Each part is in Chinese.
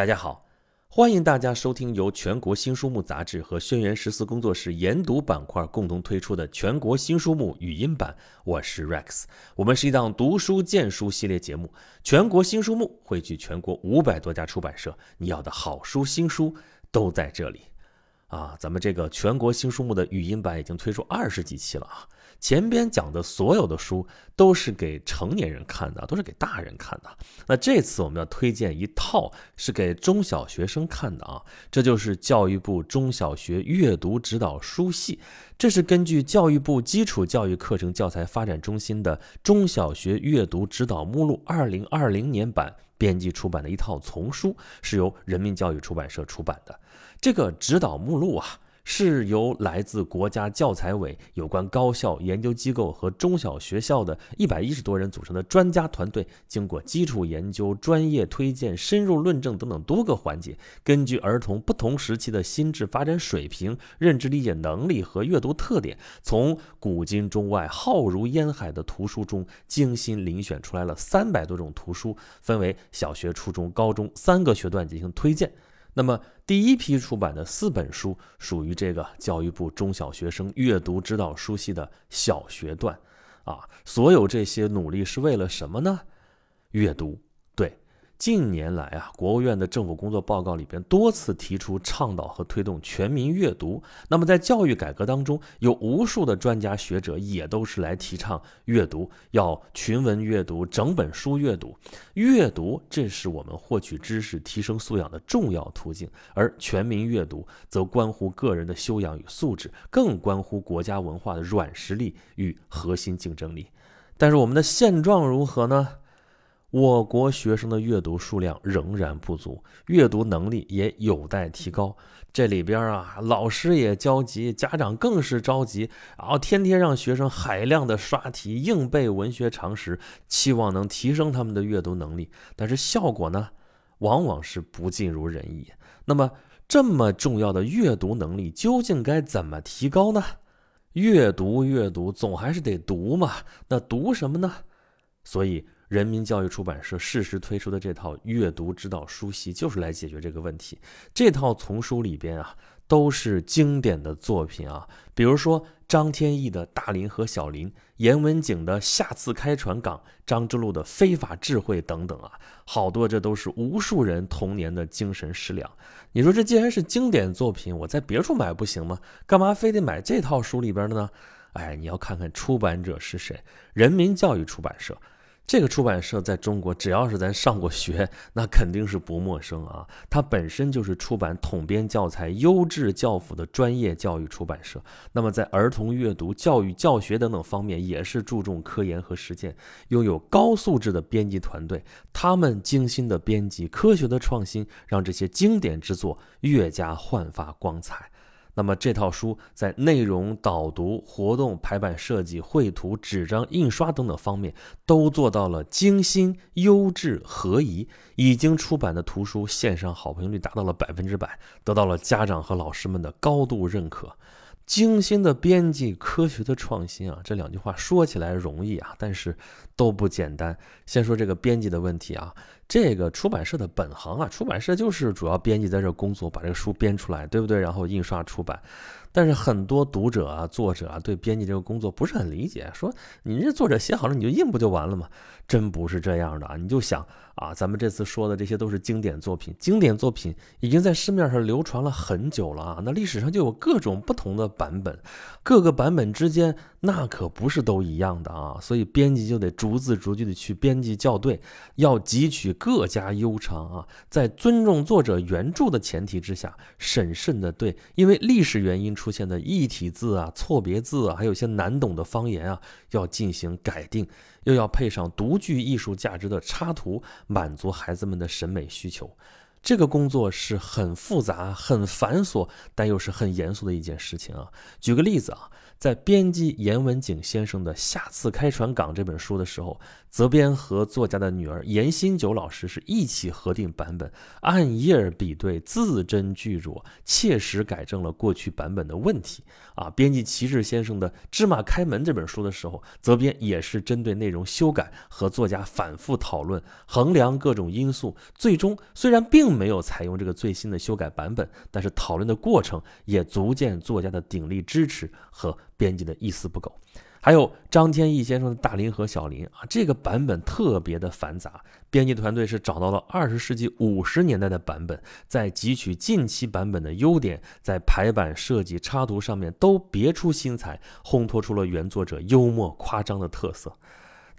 大家好，欢迎大家收听由全国新书目杂志和轩辕十四工作室研读板块共同推出的全国新书目语音版。我是 Rex，我们是一档读书荐书系列节目。全国新书目汇聚全国五百多家出版社，你要的好书新书都在这里。啊，咱们这个全国新书目的语音版已经推出二十几期了啊！前边讲的所有的书都是给成年人看的，都是给大人看的。那这次我们要推荐一套是给中小学生看的啊，这就是教育部中小学阅读指导书系，这是根据教育部基础教育课程教材发展中心的《中小学阅读指导目录（二零二零年版）》编辑出版的一套丛书，是由人民教育出版社出版的。这个指导目录啊，是由来自国家教材委有关高校、研究机构和中小学校的一百一十多人组成的专家团队，经过基础研究、专业推荐、深入论证等等多个环节，根据儿童不同时期的心智发展水平、认知理解能力和阅读特点，从古今中外浩如烟海的图书中精心遴选出来了三百多种图书，分为小学、初中、高中三个学段进行推荐。那么，第一批出版的四本书属于这个教育部中小学生阅读指导书系的小学段，啊，所有这些努力是为了什么呢？阅读。近年来啊，国务院的政府工作报告里边多次提出倡导和推动全民阅读。那么在教育改革当中，有无数的专家学者也都是来提倡阅读，要群文阅读、整本书阅读。阅读，这是我们获取知识、提升素养的重要途径。而全民阅读，则关乎个人的修养与素质，更关乎国家文化的软实力与核心竞争力。但是我们的现状如何呢？我国学生的阅读数量仍然不足，阅读能力也有待提高。这里边啊，老师也焦急，家长更是着急，然后天天让学生海量的刷题、硬背文学常识，期望能提升他们的阅读能力。但是效果呢，往往是不尽如人意。那么，这么重要的阅读能力，究竟该怎么提高呢？阅读，阅读，总还是得读嘛。那读什么呢？所以。人民教育出版社适时推出的这套阅读指导书系，就是来解决这个问题。这套丛书里边啊，都是经典的作品啊，比如说张天翼的《大林和小林》，严文景的《下次开船港》，张之路的《非法智慧》等等啊，好多这都是无数人童年的精神食粮。你说这既然是经典作品，我在别处买不行吗？干嘛非得买这套书里边的呢？哎，你要看看出版者是谁，人民教育出版社。这个出版社在中国，只要是咱上过学，那肯定是不陌生啊。它本身就是出版统编教材、优质教辅的专业教育出版社。那么在儿童阅读、教育教学等等方面，也是注重科研和实践，拥有高素质的编辑团队。他们精心的编辑、科学的创新，让这些经典之作越加焕发光彩。那么这套书在内容导读、活动排版设计、绘图、纸张印刷等等方面都做到了精心、优质、合宜。已经出版的图书线上好评率达到了百分之百，得到了家长和老师们的高度认可。精心的编辑，科学的创新啊，这两句话说起来容易啊，但是都不简单。先说这个编辑的问题啊，这个出版社的本行啊，出版社就是主要编辑在这工作，把这个书编出来，对不对？然后印刷出版。但是很多读者啊、作者啊，对编辑这个工作不是很理解，说你这作者写好了你就印不就完了吗？真不是这样的啊！你就想啊，咱们这次说的这些都是经典作品，经典作品已经在市面上流传了很久了啊，那历史上就有各种不同的版本，各个版本之间那可不是都一样的啊，所以编辑就得逐字逐句的去编辑校对，要汲取各家优长啊，在尊重作者原著的前提之下，审慎的对因为历史原因。出现的异体字啊、错别字啊，还有一些难懂的方言啊，要进行改定，又要配上独具艺术价值的插图，满足孩子们的审美需求。这个工作是很复杂、很繁琐，但又是很严肃的一件事情啊。举个例子啊，在编辑严文景先生的《下次开船港》这本书的时候，责编和作家的女儿严新九老师是一起核定版本，按页比对，字斟句酌，切实改正了过去版本的问题。啊，编辑齐志先生的《芝麻开门》这本书的时候，责编也是针对内容修改和作家反复讨论，衡量各种因素，最终虽然并并没有采用这个最新的修改版本，但是讨论的过程也足见作家的鼎力支持和。编辑的一丝不苟，还有张天翼先生的《大林和小林》啊，这个版本特别的繁杂，编辑团队是找到了二十世纪五十年代的版本，在汲取近期版本的优点，在排版设计、插图上面都别出心裁，烘托出了原作者幽默夸张的特色。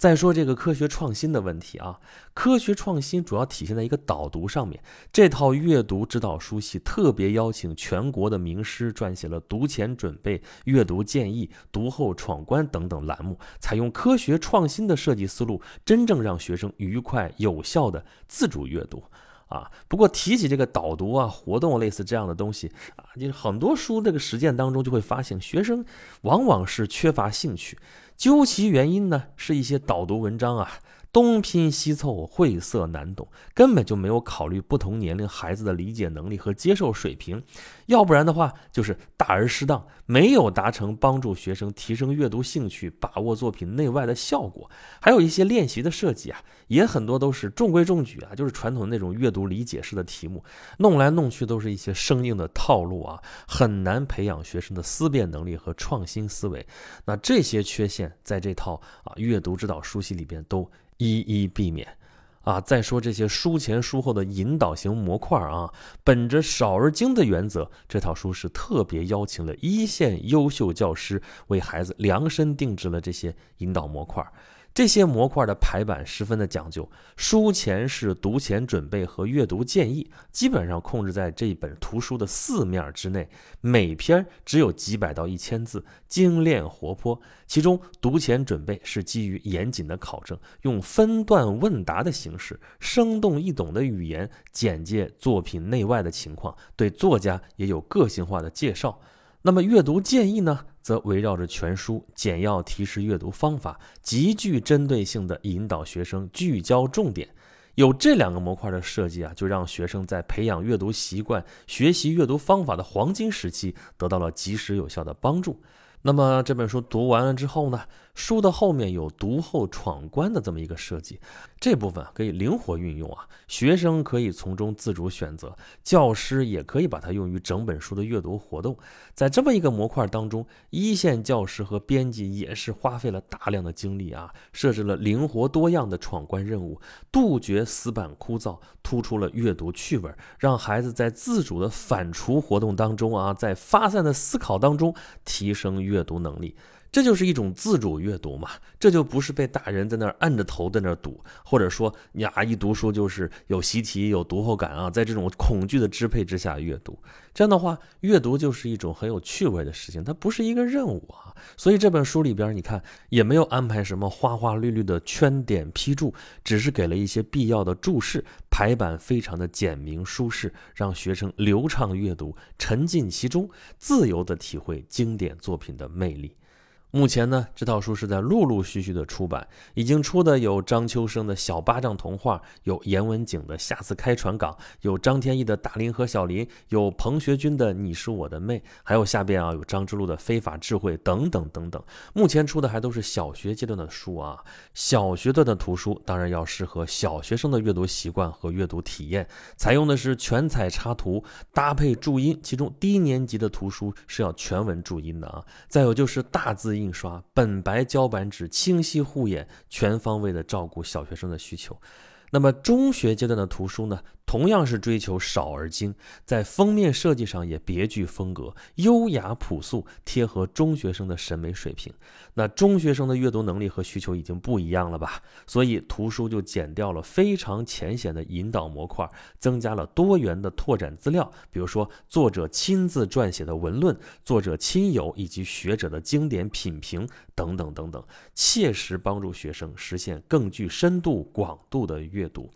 再说这个科学创新的问题啊，科学创新主要体现在一个导读上面。这套阅读指导书系特别邀请全国的名师撰写了读前准备、阅读建议、读后闯关等等栏目，采用科学创新的设计思路，真正让学生愉快有效的自主阅读啊。不过提起这个导读啊、活动类似这样的东西啊，就是很多书这个实践当中就会发现，学生往往是缺乏兴趣。究其原因呢，是一些导读文章啊。东拼西凑，晦涩难懂，根本就没有考虑不同年龄孩子的理解能力和接受水平，要不然的话就是大而适当，没有达成帮助学生提升阅读兴趣、把握作品内外的效果。还有一些练习的设计啊，也很多都是中规中矩啊，就是传统那种阅读理解式的题目，弄来弄去都是一些生硬的套路啊，很难培养学生的思辨能力和创新思维。那这些缺陷在这套啊阅读指导书系里边都。一一避免，啊，再说这些书前书后的引导型模块啊，本着少而精的原则，这套书是特别邀请了一线优秀教师为孩子量身定制了这些引导模块。这些模块的排版十分的讲究，书前是读前准备和阅读建议，基本上控制在这本图书的四面之内，每篇只有几百到一千字，精炼活泼。其中读前准备是基于严谨的考证，用分段问答的形式，生动易懂的语言简介作品内外的情况，对作家也有个性化的介绍。那么阅读建议呢？则围绕着全书简要提示阅读方法，极具针对性的引导学生聚焦重点。有这两个模块的设计啊，就让学生在培养阅读习惯、学习阅读方法的黄金时期得到了及时有效的帮助。那么这本书读完了之后呢？书的后面有读后闯关的这么一个设计，这部分可以灵活运用啊，学生可以从中自主选择，教师也可以把它用于整本书的阅读活动。在这么一个模块当中，一线教师和编辑也是花费了大量的精力啊，设置了灵活多样的闯关任务，杜绝死板枯燥，突出了阅读趣味，让孩子在自主的反刍活动当中啊，在发散的思考当中提升阅读能力。这就是一种自主阅读嘛，这就不是被大人在那儿按着头在那儿读，或者说呀，一读书就是有习题、有读后感啊，在这种恐惧的支配之下阅读，这样的话，阅读就是一种很有趣味的事情，它不是一个任务啊。所以这本书里边，你看也没有安排什么花花绿绿的圈点批注，只是给了一些必要的注释，排版非常的简明舒适，让学生流畅阅读，沉浸其中，自由的体会经典作品的魅力。目前呢，这套书是在陆陆续续的出版，已经出的有张秋生的小巴掌童话，有严文景的下次开船港，有张天翼的大林和小林，有彭学军的你是我的妹，还有下边啊有张之路的非法智慧等等等等。目前出的还都是小学阶段的书啊，小学段的图书当然要适合小学生的阅读习惯和阅读体验，采用的是全彩插图搭配注音，其中低年级的图书是要全文注音的啊。再有就是大字。印刷本白胶板纸，清晰护眼，全方位的照顾小学生的需求。那么中学阶段的图书呢？同样是追求少而精，在封面设计上也别具风格，优雅朴素，贴合中学生的审美水平。那中学生的阅读能力和需求已经不一样了吧？所以图书就减掉了非常浅显的引导模块，增加了多元的拓展资料，比如说作者亲自撰写的文论、作者亲友以及学者的经典品评等等等等，切实帮助学生实现更具深度、广度的阅读。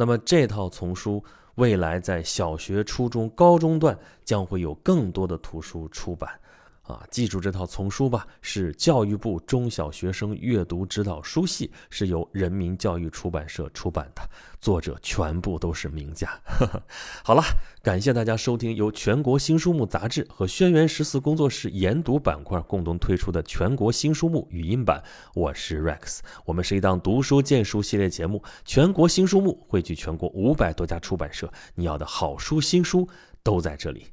那么这套丛书未来在小学、初中、高中段将会有更多的图书出版，啊，记住这套丛书吧，是教育部中小学生阅读指导书系，是由人民教育出版社出版的，作者全部都是名家。好了，感谢大家收听由全国新书目杂志和轩辕十四工作室研读板块共同推出的全国新书目语音版，我是 Rex，我们是一档读书荐书系列节目，全国新书目汇聚全国五百多家出版社，你要的好书新书都在这里。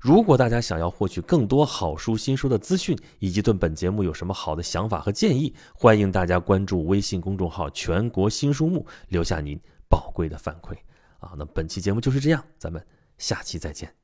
如果大家想要获取更多好书新书的资讯，以及对本节目有什么好的想法和建议，欢迎大家关注微信公众号“全国新书目”，留下您宝贵的反馈。啊，那本期节目就是这样，咱们下期再见。